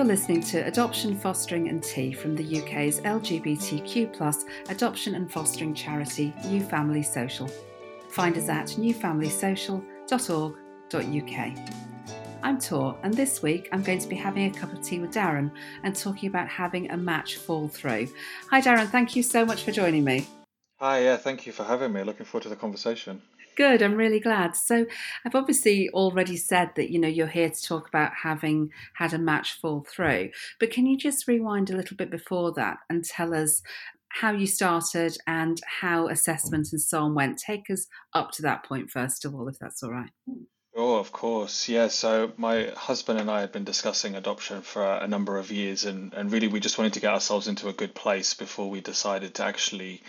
You're listening to Adoption, Fostering and Tea from the UK's LGBTQ adoption and fostering charity, New Family Social. Find us at newfamilysocial.org.uk. I'm Tor, and this week I'm going to be having a cup of tea with Darren and talking about having a match fall through. Hi, Darren, thank you so much for joining me. Hi, yeah, thank you for having me. Looking forward to the conversation. Good, I'm really glad. So, I've obviously already said that you know you're here to talk about having had a match fall through, but can you just rewind a little bit before that and tell us how you started and how assessment and so on went? Take us up to that point first of all, if that's all right. Oh, of course. Yeah. So my husband and I had been discussing adoption for a number of years, and, and really we just wanted to get ourselves into a good place before we decided to actually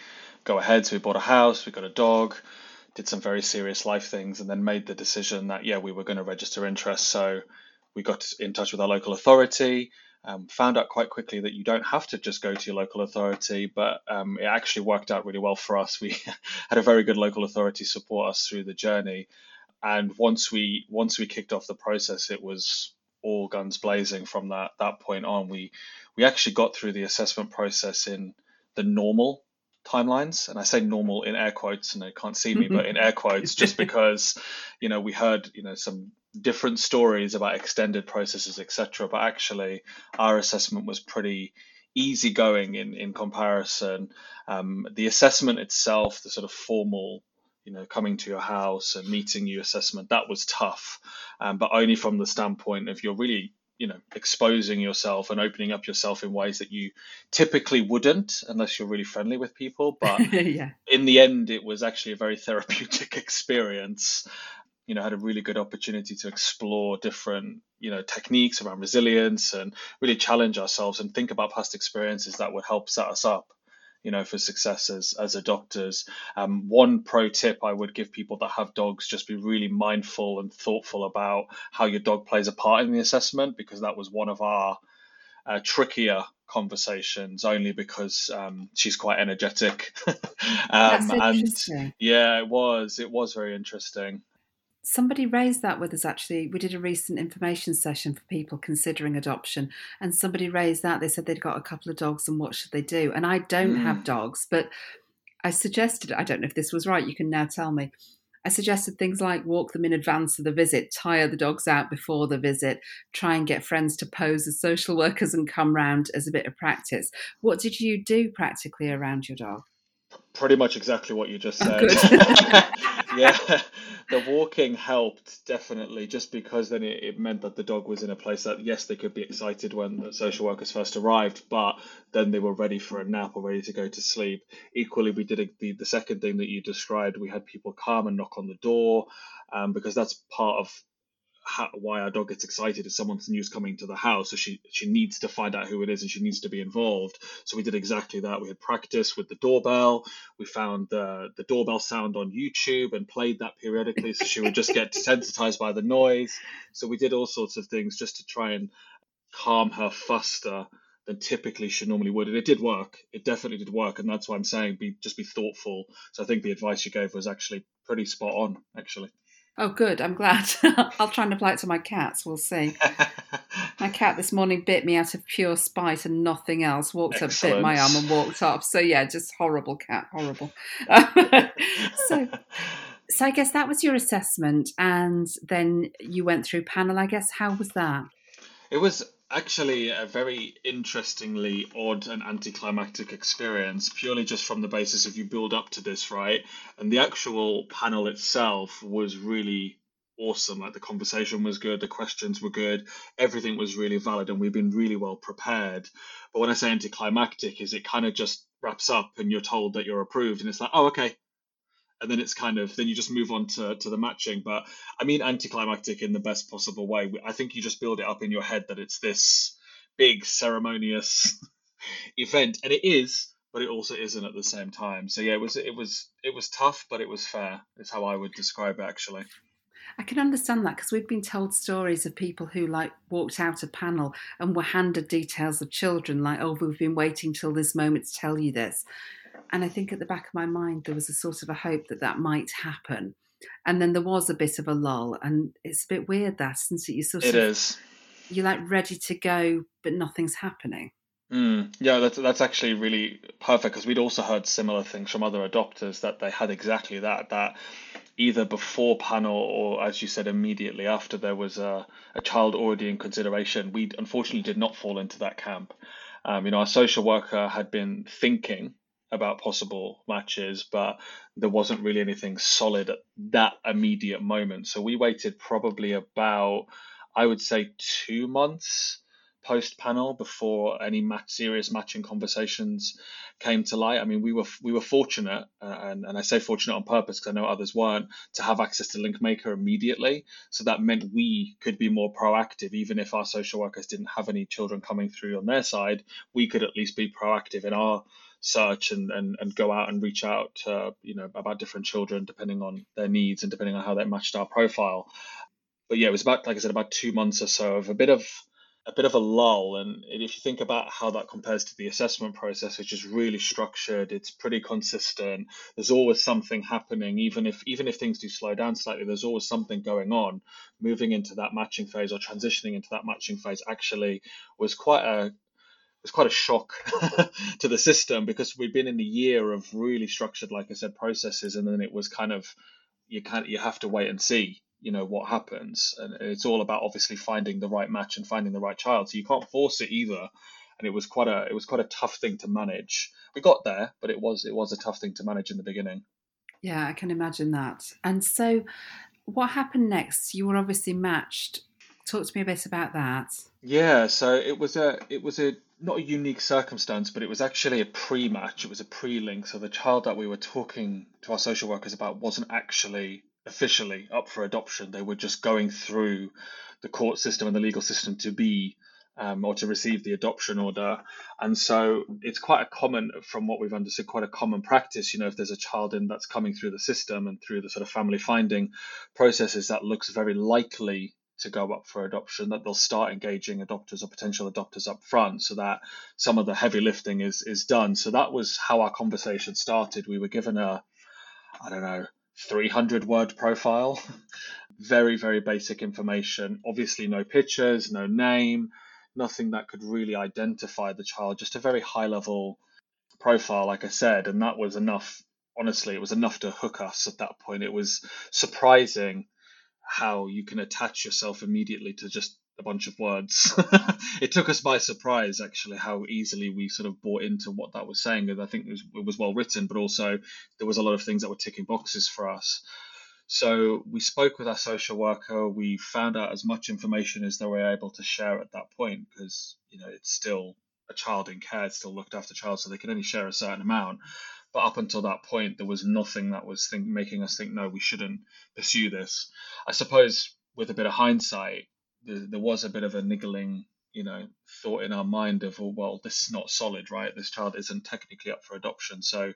go ahead. So we bought a house, we got a dog, did some very serious life things, and then made the decision that, yeah, we were going to register interest. So we got in touch with our local authority. Um, found out quite quickly that you don't have to just go to your local authority, but um, it actually worked out really well for us. We had a very good local authority support us through the journey, and once we once we kicked off the process, it was all guns blazing from that that point on. We we actually got through the assessment process in the normal timelines and i say normal in air quotes and they can't see me but in air quotes just because you know we heard you know some different stories about extended processes etc but actually our assessment was pretty easy going in in comparison. Um, the assessment itself the sort of formal you know coming to your house and meeting you assessment that was tough um, but only from the standpoint of you're really you know exposing yourself and opening up yourself in ways that you typically wouldn't unless you're really friendly with people. But yeah. in the end it was actually a very therapeutic experience. You know had a really good opportunity to explore different you know techniques around resilience and really challenge ourselves and think about past experiences that would help set us up you know, for success as, as adopters. Um, one pro tip I would give people that have dogs just be really mindful and thoughtful about how your dog plays a part in the assessment because that was one of our uh, trickier conversations only because um, she's quite energetic. um, and yeah, it was. It was very interesting somebody raised that with us actually. We did a recent information session for people considering adoption, and somebody raised that. They said they'd got a couple of dogs and what should they do? And I don't mm. have dogs, but I suggested, I don't know if this was right, you can now tell me. I suggested things like walk them in advance of the visit, tire the dogs out before the visit, try and get friends to pose as social workers and come round as a bit of practice. What did you do practically around your dog? Pretty much exactly what you just oh, said. yeah, the walking helped definitely, just because then it, it meant that the dog was in a place that yes, they could be excited when the social workers first arrived, but then they were ready for a nap or ready to go to sleep. Equally, we did a, the the second thing that you described. We had people come and knock on the door, um, because that's part of how, why our dog gets excited is someone's news coming to the house. So she she needs to find out who it is and she needs to be involved. So we did exactly that. We had practice with the doorbell. We found the the doorbell sound on YouTube and played that periodically, so she would just get desensitized by the noise. So we did all sorts of things just to try and calm her faster than typically she normally would. And it did work. It definitely did work. And that's why I'm saying be just be thoughtful. So I think the advice you gave was actually pretty spot on, actually. Oh, good. I'm glad. I'll try and apply it to my cats. We'll see. my cat this morning bit me out of pure spite and nothing else. Walked Excellent. up, bit my arm, and walked off. So yeah, just horrible cat, horrible. so, so I guess that was your assessment, and then you went through panel. I guess how was that? It was actually a very interestingly odd and anticlimactic experience, purely just from the basis of you build up to this, right? And the actual panel itself was really awesome. Like the conversation was good, the questions were good, everything was really valid, and we've been really well prepared. But when I say anticlimactic, is it kind of just wraps up and you're told that you're approved, and it's like, oh, okay, and then it's kind of then you just move on to, to the matching. But i mean anticlimactic in the best possible way. I think you just build it up in your head that it's this big ceremonious event. And it is but it also isn't at the same time. So yeah it was it was it was tough but it was fair is how i would describe it actually. I can understand that because we've been told stories of people who like walked out a panel and were handed details of children, like, oh, we've been waiting till this moment to tell you this. And I think at the back of my mind, there was a sort of a hope that that might happen. And then there was a bit of a lull. And it's a bit weird, that, since? You sort it of, is. you're like ready to go, but nothing's happening. Mm, yeah, that's that's actually really perfect because we'd also heard similar things from other adopters that they had exactly that that either before panel or as you said immediately after there was a, a child already in consideration. We unfortunately did not fall into that camp. Um, you know, our social worker had been thinking about possible matches, but there wasn't really anything solid at that immediate moment. So we waited probably about, I would say, two months post panel before any match, serious matching conversations came to light. I mean, we were we were fortunate, uh, and, and I say fortunate on purpose because I know others weren't, to have access to Linkmaker immediately. So that meant we could be more proactive, even if our social workers didn't have any children coming through on their side. We could at least be proactive in our search and, and, and go out and reach out to, you know about different children depending on their needs and depending on how they matched our profile. But yeah it was about like i said about two months or so of a bit of a bit of a lull. And if you think about how that compares to the assessment process which is really structured it's pretty consistent. There's always something happening. Even if even if things do slow down slightly there's always something going on. Moving into that matching phase or transitioning into that matching phase actually was quite a was quite a shock to the system because we'd been in a year of really structured, like I said, processes, and then it was kind of you can't you have to wait and see, you know, what happens, and it's all about obviously finding the right match and finding the right child. So you can't force it either, and it was quite a it was quite a tough thing to manage. We got there, but it was it was a tough thing to manage in the beginning. Yeah, I can imagine that. And so, what happened next? You were obviously matched. Talk to me a bit about that. Yeah, so it was a it was a not a unique circumstance, but it was actually a pre-match. It was a pre-link. So the child that we were talking to our social workers about wasn't actually officially up for adoption. They were just going through the court system and the legal system to be um, or to receive the adoption order. And so it's quite a common, from what we've understood, quite a common practice. You know, if there's a child in that's coming through the system and through the sort of family finding processes, that looks very likely to go up for adoption, that they'll start engaging adopters or potential adopters up front so that some of the heavy lifting is is done. So that was how our conversation started. We were given a, I don't know, 300 word profile, very, very basic information. Obviously, no pictures, no name, nothing that could really identify the child, just a very high level profile, like I said. And that was enough. Honestly, it was enough to hook us at that point. It was surprising how you can attach yourself immediately to just a bunch of words. it took us by surprise, actually, how easily we sort of bought into what that was saying. And I think it was, it was well written, but also there was a lot of things that were ticking boxes for us. So we spoke with our social worker. We found out as much information as they were able to share at that point, because you know it's still a child in care, it's still looked after child, so they can only share a certain amount. But up until that point, there was nothing that was think, making us think, no, we shouldn't pursue this. I suppose with a bit of hindsight, there, there was a bit of a niggling, you know, thought in our mind of, well, well, this is not solid, right? This child isn't technically up for adoption. So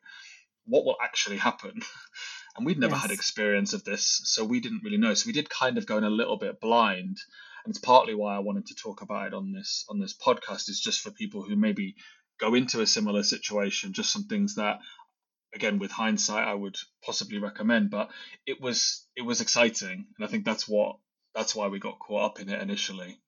what will actually happen? and we'd never yes. had experience of this, so we didn't really know. So we did kind of go in a little bit blind. And it's partly why I wanted to talk about it on this on this podcast, is just for people who maybe go into a similar situation, just some things that again with hindsight I would possibly recommend. But it was it was exciting, and I think that's what that's why we got caught up in it initially.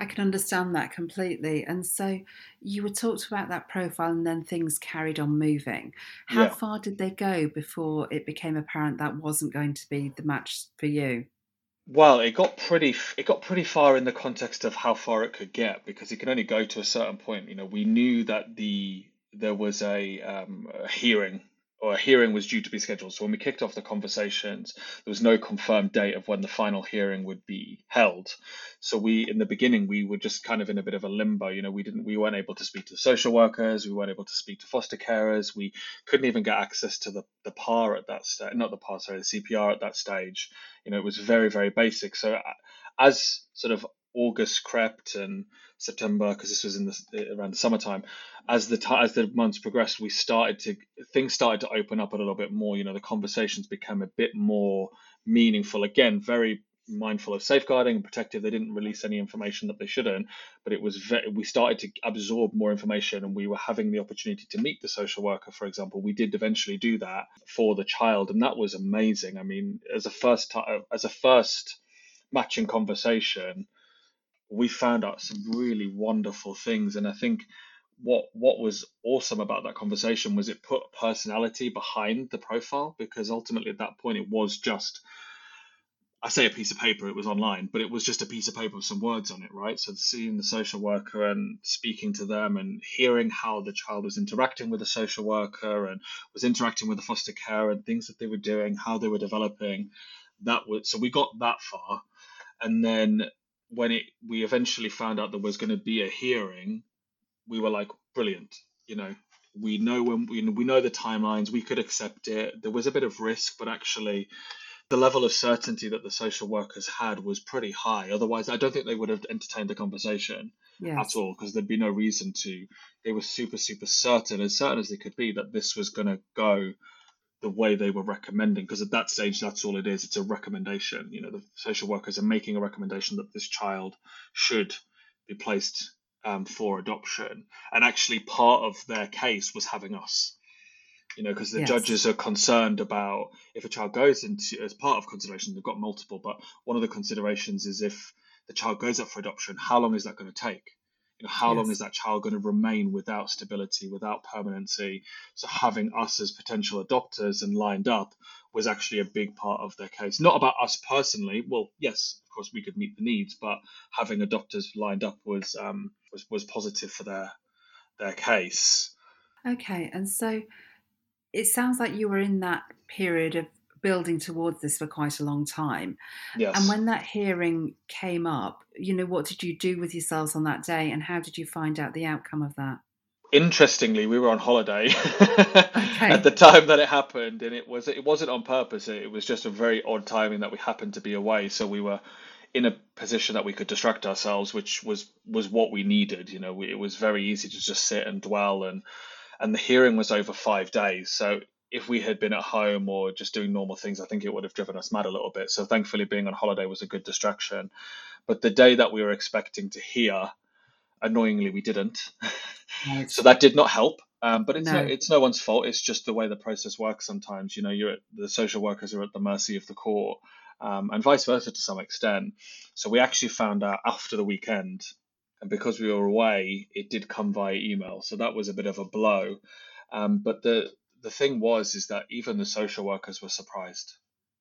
I can understand that completely. And so you were talked about that profile and then things carried on moving. How yeah. far did they go before it became apparent that wasn't going to be the match for you? Well, it got pretty it got pretty far in the context of how far it could get because it can only go to a certain point. You know, we knew that the there was a, um, a hearing or a hearing was due to be scheduled. So when we kicked off the conversations, there was no confirmed date of when the final hearing would be held. So we, in the beginning, we were just kind of in a bit of a limbo. You know, we didn't, we weren't able to speak to social workers, we weren't able to speak to foster carers, we couldn't even get access to the the PAR at that stage, not the PAR, sorry, the CPR at that stage. You know, it was very very basic. So uh, as sort of August crept and September, because this was in the around the summertime. As the as the months progressed, we started to things started to open up a little bit more. You know, the conversations became a bit more meaningful. Again, very mindful of safeguarding and protective. They didn't release any information that they shouldn't, but it was very, we started to absorb more information, and we were having the opportunity to meet the social worker. For example, we did eventually do that for the child, and that was amazing. I mean, as a first time, as a first matching conversation we found out some really wonderful things. And I think what what was awesome about that conversation was it put personality behind the profile because ultimately at that point it was just I say a piece of paper, it was online, but it was just a piece of paper with some words on it, right? So seeing the social worker and speaking to them and hearing how the child was interacting with the social worker and was interacting with the foster care and things that they were doing, how they were developing, that was so we got that far. And then when it we eventually found out there was going to be a hearing, we were like, brilliant, you know, we know when we, we know the timelines, we could accept it. There was a bit of risk, but actually the level of certainty that the social workers had was pretty high. Otherwise, I don't think they would have entertained the conversation yes. at all because there'd be no reason to. They were super, super certain, as certain as they could be, that this was going to go the way they were recommending. Because at that stage, that's all it is. It's a recommendation. You know, the social workers are making a recommendation that this child should be placed um, for adoption. And actually, part of their case was having us you know, because the yes. judges are concerned about if a child goes into as part of consideration, they've got multiple, but one of the considerations is if the child goes up for adoption, how long is that going to take? You know, how yes. long is that child going to remain without stability, without permanency? So having us as potential adopters and lined up was actually a big part of their case. Not about us personally. Well, yes, of course we could meet the needs, but having adopters lined up was um, was was positive for their their case. Okay, and so it sounds like you were in that period of building towards this for quite a long time. Yes. And when that hearing came up, you know, what did you do with yourselves on that day and how did you find out the outcome of that? Interestingly, we were on holiday okay. at the time that it happened, and it was it wasn't on purpose. It was just a very odd timing that we happened to be away. So we were in a position that we could distract ourselves, which was was what we needed. You know, we, it was very easy to just sit and dwell and and the hearing was over five days. So if we had been at home or just doing normal things, I think it would have driven us mad a little bit. So thankfully, being on holiday was a good distraction. But the day that we were expecting to hear, annoyingly, we didn't. Right. so that did not help. Um, but it's no. no. it's no one's fault. It's just the way the process works. Sometimes, you know, you're at, the social workers are at the mercy of the court, um, and vice versa to some extent. So we actually found out after the weekend and because we were away, it did come via email. So that was a bit of a blow. Um, but the the thing was is that even the social workers were surprised.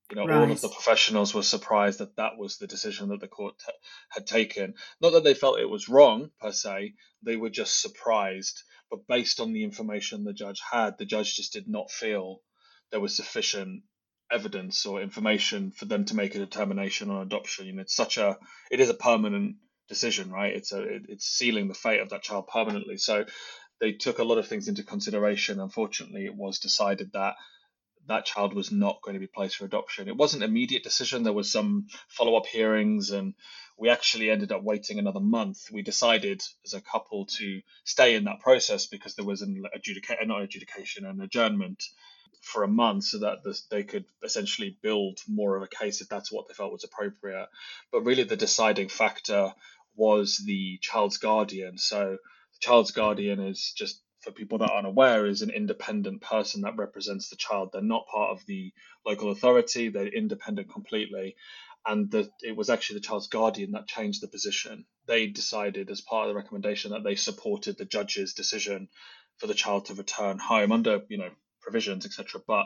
You know, right. all of the professionals were surprised that that was the decision that the court t- had taken. Not that they felt it was wrong per se, they were just surprised. But based on the information the judge had, the judge just did not feel there was sufficient evidence or information for them to make a determination on adoption. You know, it's such a it is a permanent decision, right? It's a it's sealing the fate of that child permanently. So they took a lot of things into consideration. Unfortunately, it was decided that that child was not going to be placed for adoption. It wasn't an immediate decision. There was some follow-up hearings, and we actually ended up waiting another month. We decided as a couple to stay in that process because there was an adjudication, not adjudication, an adjournment for a month so that they could essentially build more of a case if that's what they felt was appropriate. But really, the deciding factor was the child's guardian. So the child's guardian is just for people that aren't aware is an independent person that represents the child. They're not part of the local authority. They're independent completely. And the, it was actually the child's guardian that changed the position. They decided, as part of the recommendation, that they supported the judge's decision for the child to return home under, you know, provisions, etc. But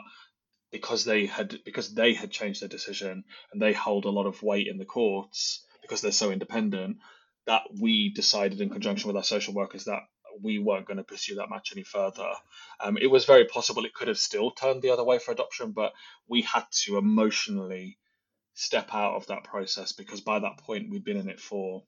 because they had because they had changed their decision and they hold a lot of weight in the courts because they're so independent, that we decided in conjunction with our social workers that we weren't going to pursue that match any further. Um, it was very possible it could have still turned the other way for adoption, but we had to emotionally step out of that process because by that point we'd been in it for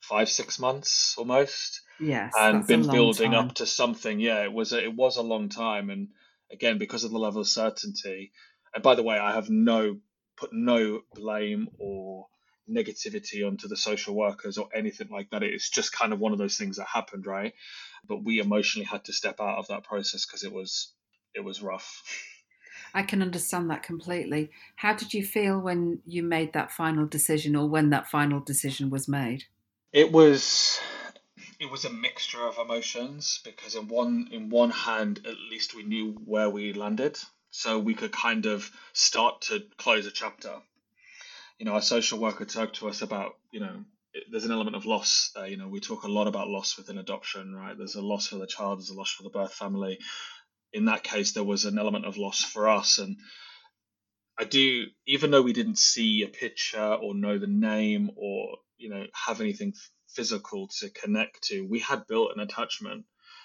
five, six months almost. Yes, and been building time. up to something. Yeah, it was a, it was a long time, and again because of the level of certainty. And by the way, I have no put no blame or negativity onto the social workers or anything like that. It's just kind of one of those things that happened, right? But we emotionally had to step out of that process because it was it was rough. I can understand that completely. How did you feel when you made that final decision or when that final decision was made? It was it was a mixture of emotions because in one in one hand at least we knew where we landed so we could kind of start to close a chapter you know, our social worker talked to us about, you know, there's an element of loss. Uh, you know, we talk a lot about loss within adoption, right? There's a loss for the child, there's a loss for the birth family. In that case, there was an element of loss for us, and I do, even though we didn't see a picture or know the name or you know have anything physical to connect to, we had built an attachment.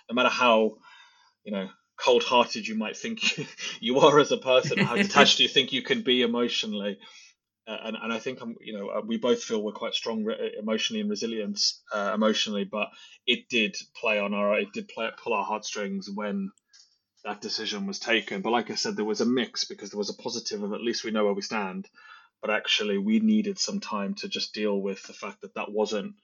No matter how you know cold-hearted you might think you are as a person, how detached you think you can be emotionally, and and I think I'm you know uh, we both feel we're quite strong re- emotionally and resilient uh, emotionally, but it did play on our it did play pull our heartstrings when that decision was taken. But like I said, there was a mix because there was a positive of at least we know where we stand, but actually we needed some time to just deal with the fact that that wasn't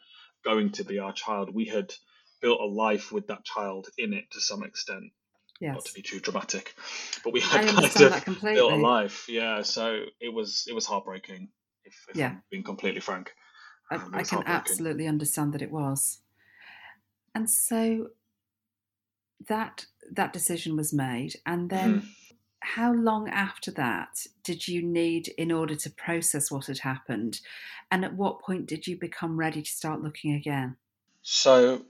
going to be our child. We had built a life with that child in it to some extent. Yes. Not to be too dramatic, but we had kind of built a life. Yeah, so it was it was heartbreaking. If, if yeah. I'm being completely frank, um, I, I can absolutely understand that it was. And so that that decision was made, and then mm-hmm. how long after that did you need in order to process what had happened, and at what point did you become ready to start looking again? So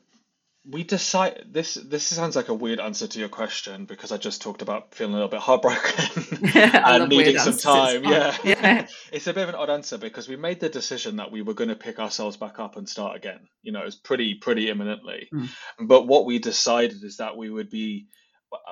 we decide this this sounds like a weird answer to your question because I just talked about feeling a little bit heartbroken and needing some time. Yeah. yeah. it's a bit of an odd answer because we made the decision that we were going to pick ourselves back up and start again. You know, it was pretty pretty imminently. Mm. But what we decided is that we would be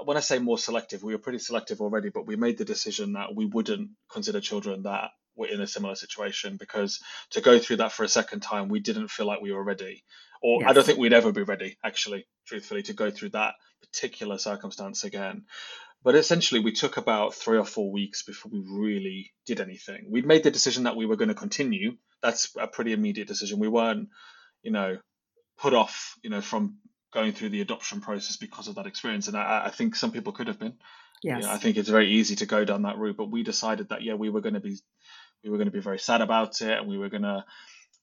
when I say more selective, we were pretty selective already, but we made the decision that we wouldn't consider children that were in a similar situation because to go through that for a second time, we didn't feel like we were ready or yes. I don't think we'd ever be ready, actually, truthfully, to go through that particular circumstance again. But essentially, we took about three or four weeks before we really did anything. We'd made the decision that we were going to continue. That's a pretty immediate decision. We weren't, you know, put off, you know, from going through the adoption process because of that experience. And I, I think some people could have been. Yes. You know, I think it's very easy to go down that route, but we decided that yeah, we were going to be, we were going to be very sad about it, and we were going to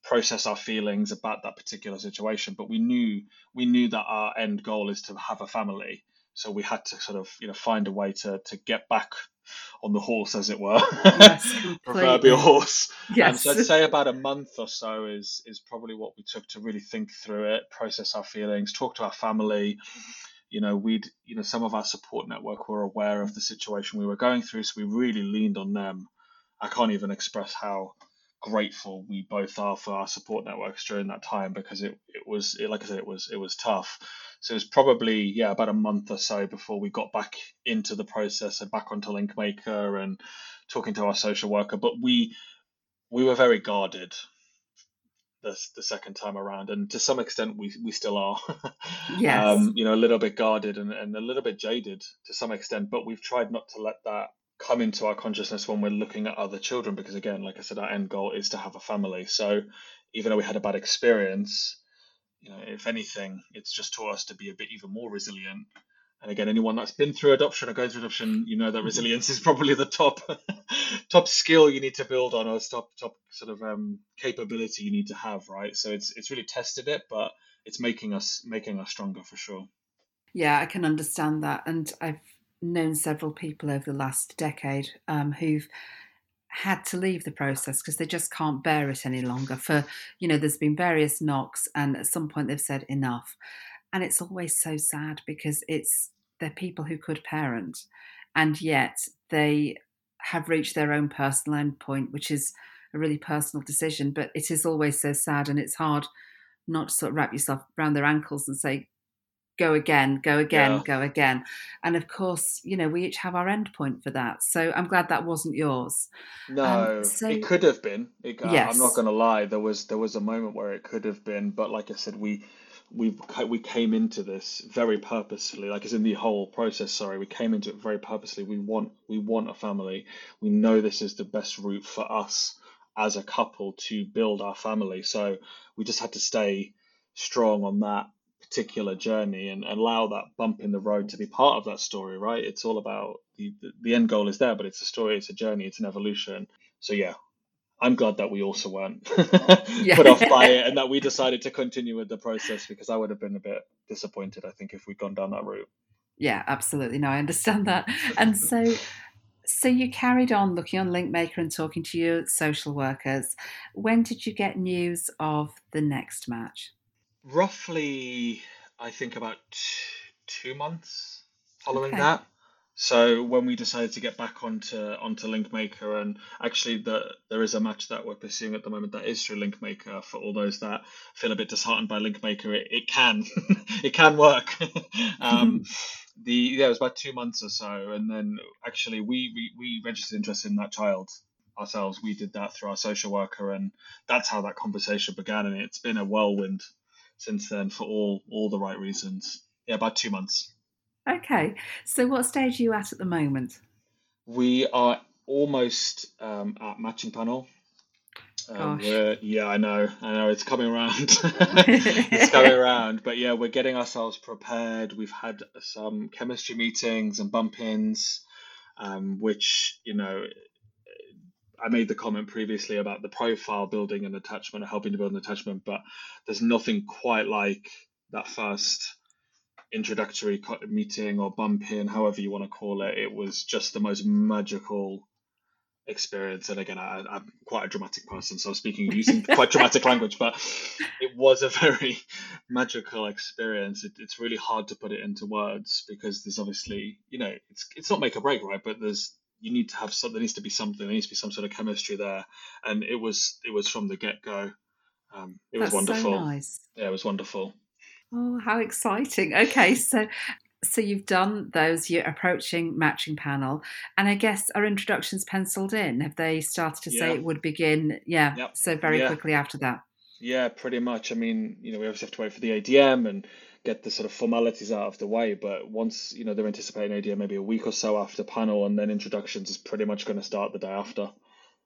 process our feelings about that particular situation but we knew we knew that our end goal is to have a family. So we had to sort of you know find a way to to get back on the horse as it were. Yes, proverbial horse. Yes and so i'd say about a month or so is is probably what we took to really think through it process our feelings talk to our family. You know we'd you know some of our support network were aware of the situation we were going through so we really leaned on them. I can't even express how grateful we both are for our support networks during that time because it, it was it, like I said it was it was tough. So it was probably yeah about a month or so before we got back into the process and back onto Linkmaker and talking to our social worker. But we we were very guarded the, the second time around, and to some extent we we still are. yes. Um, you know, a little bit guarded and, and a little bit jaded to some extent, but we've tried not to let that come into our consciousness when we're looking at other children because again like i said our end goal is to have a family. So even though we had a bad experience you know if anything it's just taught us to be a bit even more resilient. And again anyone that's been through adoption or going through adoption you know that resilience is probably the top top skill you need to build on or top top sort of um, capability you need to have right? So it's it's really tested it but it's making us making us stronger for sure. Yeah i can understand that. And i've known several people over the last decade um, who've had to leave the process because they just can't bear it any longer. For, you know, there's been various knocks, and at some point they've said enough. And it's always so sad because it's they're people who could parent, and yet they have reached their own personal endpoint, which is a really personal decision. But it is always so sad, and it's hard not to sort of wrap yourself around their ankles and say, go again, go again, yeah. go again. And of course, you know, we each have our end point for that. So I'm glad that wasn't yours. No, um, so, it could have been. It, yes. I'm not going to lie. There was there was a moment where it could have been, but like I said, we we we came into this very purposefully. Like it's in the whole process. Sorry, we came into it very purposely. We want we want a family. We know this is the best route for us as a couple to build our family. So we just had to stay strong on that particular journey and, allow that bump in the road to be part of that story, right? It's all about the, the end goal is there, but it's a story, it's a journey, it's an evolution. So yeah, I'm glad that we also weren't put off by it and that we decided to continue with the process because I would have been a bit disappointed, I think, if we'd gone down that route. Yeah, absolutely. No, I understand that. And so So you carried on looking on Linkmaker and talking to your social workers. When did you get news of the next match? Roughly, I think about two months following okay. that. So when we decided to get back onto onto Linkmaker, and actually the, there is a match that we're pursuing at the moment that is through Linkmaker. For all those that feel a bit disheartened by Linkmaker, it, it can it can work. um, the yeah, it was about two months or so, and then actually we, we we registered interest in that child ourselves. We did that through our social worker, and that's how that conversation began. And it's been a whirlwind since then for all all the right reasons. Yeah, about two months. Okay. So, what stage are you at at the moment? We are almost um, at matching panel. Um, yeah, I know, I know. It's coming around. it's coming around, but yeah, we're getting ourselves prepared. We've had some chemistry meetings and bump ins, um, which you know, I made the comment previously about the profile building an attachment or helping to build an attachment, but there's nothing quite like that first introductory meeting or bump in, however you want to call it. It was just the most magical experience. And again, I, am quite a dramatic person, so I'm speaking using quite dramatic language, but it was a very magical experience. It, it's really hard to put it into words because there's obviously, you know, it's it's not make or break, right? But there's you need to have some. There needs to be something. There needs to be some sort of chemistry there, and it was it was from the get go. Um, it That's was wonderful. So nice. Yeah, it was wonderful. Oh, how exciting. Okay, so so you've done those, you're approaching matching panel, and I guess our introductions penciled in. Have they started to say it would begin? Yeah, yep. so very yeah. quickly after that. Yeah, pretty much. I mean, you know, we obviously have to wait for the ADM and get the sort of formalities out of the way, but once, you know, they're anticipating ADM maybe a week or so after panel, and then introductions is pretty much going to start the day after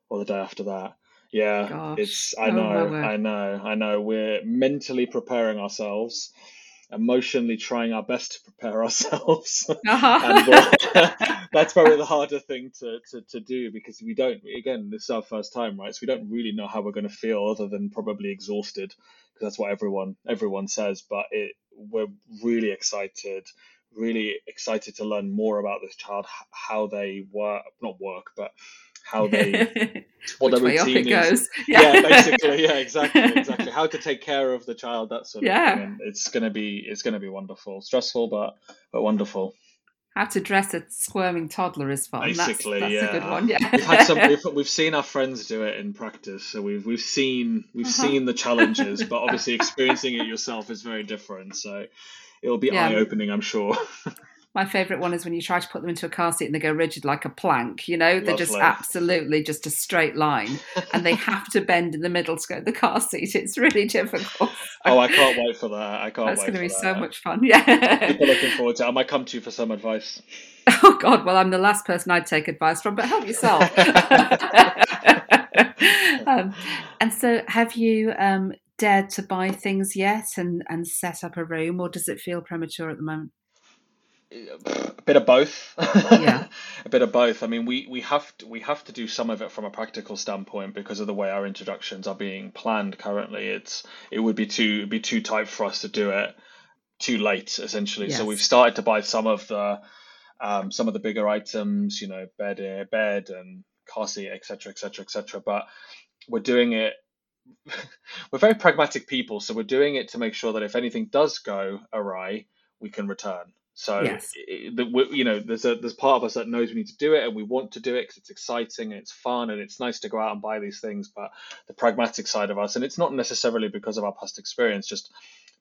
or the day after that. Yeah, Gosh. it's. I oh, know, I know, I know. We're mentally preparing ourselves, emotionally trying our best to prepare ourselves. Uh-huh. and, uh, that's probably the harder thing to, to, to do because we don't. Again, this is our first time, right? So we don't really know how we're going to feel, other than probably exhausted, because that's what everyone everyone says. But it, we're really excited really excited to learn more about this child, how they work, not work, but how they what their routine is. Yeah. yeah. basically, yeah, exactly, exactly. How to take care of the child, that sort of yeah. thing. And it's gonna be it's gonna be wonderful, stressful, but but wonderful. How to dress a squirming toddler is fun. Basically, that's, that's yeah. a good one. Yeah, we've had some. We've, we've seen our friends do it in practice, so we've we've seen we've uh-huh. seen the challenges, but obviously experiencing it yourself is very different. So it'll be yeah. eye opening, I'm sure. My favourite one is when you try to put them into a car seat and they go rigid like a plank. You know, they're Lovely. just absolutely just a straight line, and they have to bend in the middle to go to the car seat. It's really difficult. oh, I can't wait for that! I can't. That's going to be that. so much fun. Yeah, people looking forward to. it. I might come to you for some advice. Oh God! Well, I'm the last person I'd take advice from, but help yourself. um, and so, have you um, dared to buy things yet and and set up a room, or does it feel premature at the moment? A bit of both. Yeah. a bit of both. I mean, we, we have to, we have to do some of it from a practical standpoint because of the way our introductions are being planned currently. It's it would be too be too tight for us to do it too late essentially. Yes. So we've started to buy some of the um, some of the bigger items, you know, bed uh, bed and car seat, etc., etc., etc. But we're doing it. we're very pragmatic people, so we're doing it to make sure that if anything does go awry, we can return. So, yes. you know, there's a there's part of us that knows we need to do it and we want to do it because it's exciting and it's fun and it's nice to go out and buy these things. But the pragmatic side of us, and it's not necessarily because of our past experience, just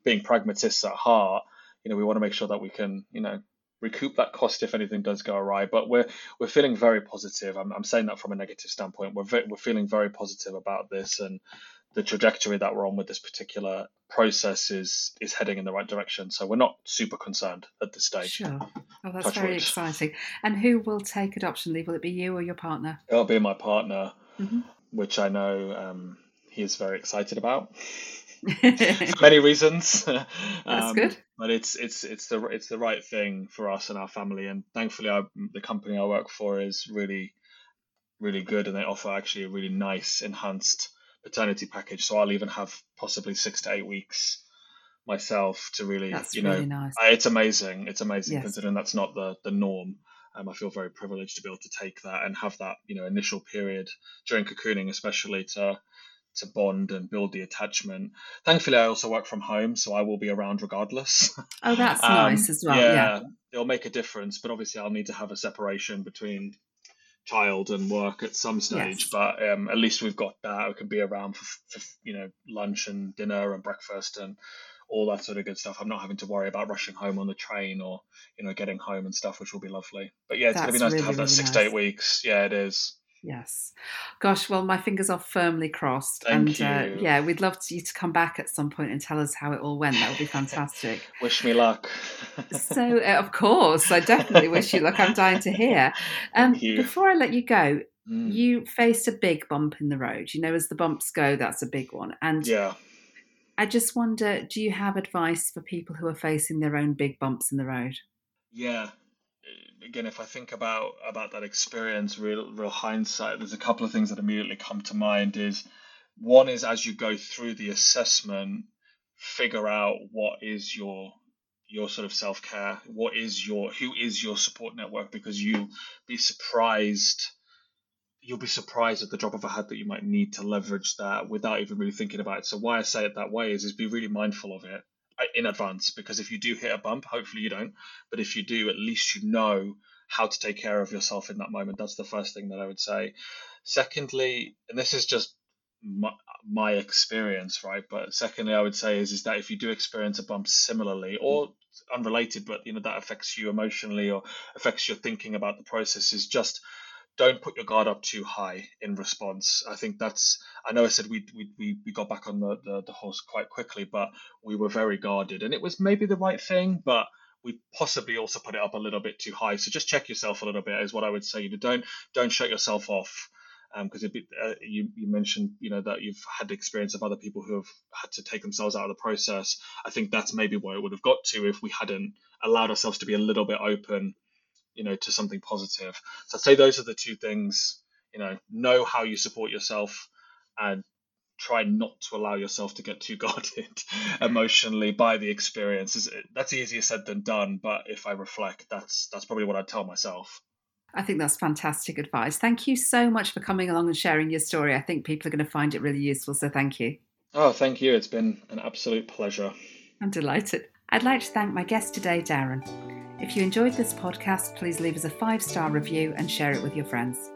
being pragmatists at heart. You know, we want to make sure that we can, you know, recoup that cost if anything does go awry. But we're we're feeling very positive. I'm, I'm saying that from a negative standpoint. We're ve- we're feeling very positive about this and the trajectory that we're on with this particular process is is heading in the right direction. So we're not super concerned at this stage. Sure. Oh, that's Touch very wood. exciting. And who will take adoption leave? Will it be you or your partner? It'll be my partner, mm-hmm. which I know um, he is very excited about. for many reasons. That's um, good. But it's it's it's the it's the right thing for us and our family, and thankfully, our, the company I work for is really really good, and they offer actually a really nice enhanced paternity package. So I'll even have possibly six to eight weeks myself to really, that's you know, really nice. it's amazing. It's amazing yes. considering that's not the the norm. Um, I feel very privileged to be able to take that and have that, you know, initial period during cocooning, especially to to bond and build the attachment. Thankfully, I also work from home, so I will be around regardless. Oh, that's um, nice as well. Yeah, yeah, it'll make a difference, but obviously, I'll need to have a separation between child and work at some stage. Yes. But um, at least we've got that. We can be around for, for you know lunch and dinner and breakfast and all that sort of good stuff. I'm not having to worry about rushing home on the train or you know getting home and stuff, which will be lovely. But yeah, it's That's gonna be nice really, to have that really six nice. to eight weeks. Yeah, it is. Yes. Gosh, well, my fingers are firmly crossed. Thank and uh, yeah, we'd love you to come back at some point and tell us how it all went. That would be fantastic. wish me luck. so, uh, of course, I definitely wish you luck. I'm dying to hear. Um, before I let you go, mm. you faced a big bump in the road. You know, as the bumps go, that's a big one. And yeah. I just wonder do you have advice for people who are facing their own big bumps in the road? Yeah, again, if I think about about that experience, real real hindsight, there's a couple of things that immediately come to mind. Is one is as you go through the assessment, figure out what is your your sort of self care, what is your who is your support network, because you'll be surprised. You'll be surprised at the drop of a hat that you might need to leverage that without even really thinking about it. So why I say it that way is is be really mindful of it Uh, in advance because if you do hit a bump, hopefully you don't, but if you do, at least you know how to take care of yourself in that moment. That's the first thing that I would say. Secondly, and this is just my, my experience, right? But secondly, I would say is is that if you do experience a bump similarly or unrelated, but you know that affects you emotionally or affects your thinking about the process, is just don't put your guard up too high in response. I think that's. I know I said we we we got back on the, the, the horse quite quickly, but we were very guarded, and it was maybe the right thing, but we possibly also put it up a little bit too high. So just check yourself a little bit is what I would say. You don't don't shut yourself off because um, uh, you you mentioned you know that you've had the experience of other people who have had to take themselves out of the process. I think that's maybe where it would have got to if we hadn't allowed ourselves to be a little bit open you know to something positive so i'd say those are the two things you know know how you support yourself and try not to allow yourself to get too guarded emotionally by the experience that's easier said than done but if i reflect that's that's probably what i'd tell myself I think that's fantastic advice. Thank you so much for coming along and sharing your story. I think people are going to find it really useful. So thank you. Oh, thank you. It's been an absolute pleasure. I'm delighted. I'd like to thank my guest today, Darren. If you enjoyed this podcast, please leave us a five star review and share it with your friends.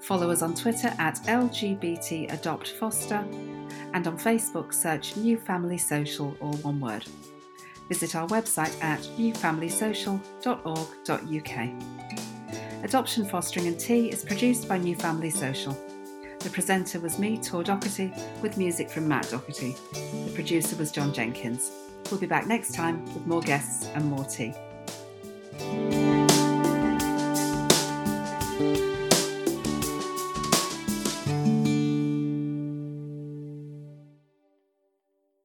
Follow us on Twitter at LGBT Adopt Foster and on Facebook search New Family Social, all one word. Visit our website at newfamilySocial.org.uk. Adoption Fostering and Tea is produced by New Family Social. The presenter was me, Tor Doherty, with music from Matt Doherty. The producer was John Jenkins. We'll be back next time with more guests and more tea. You.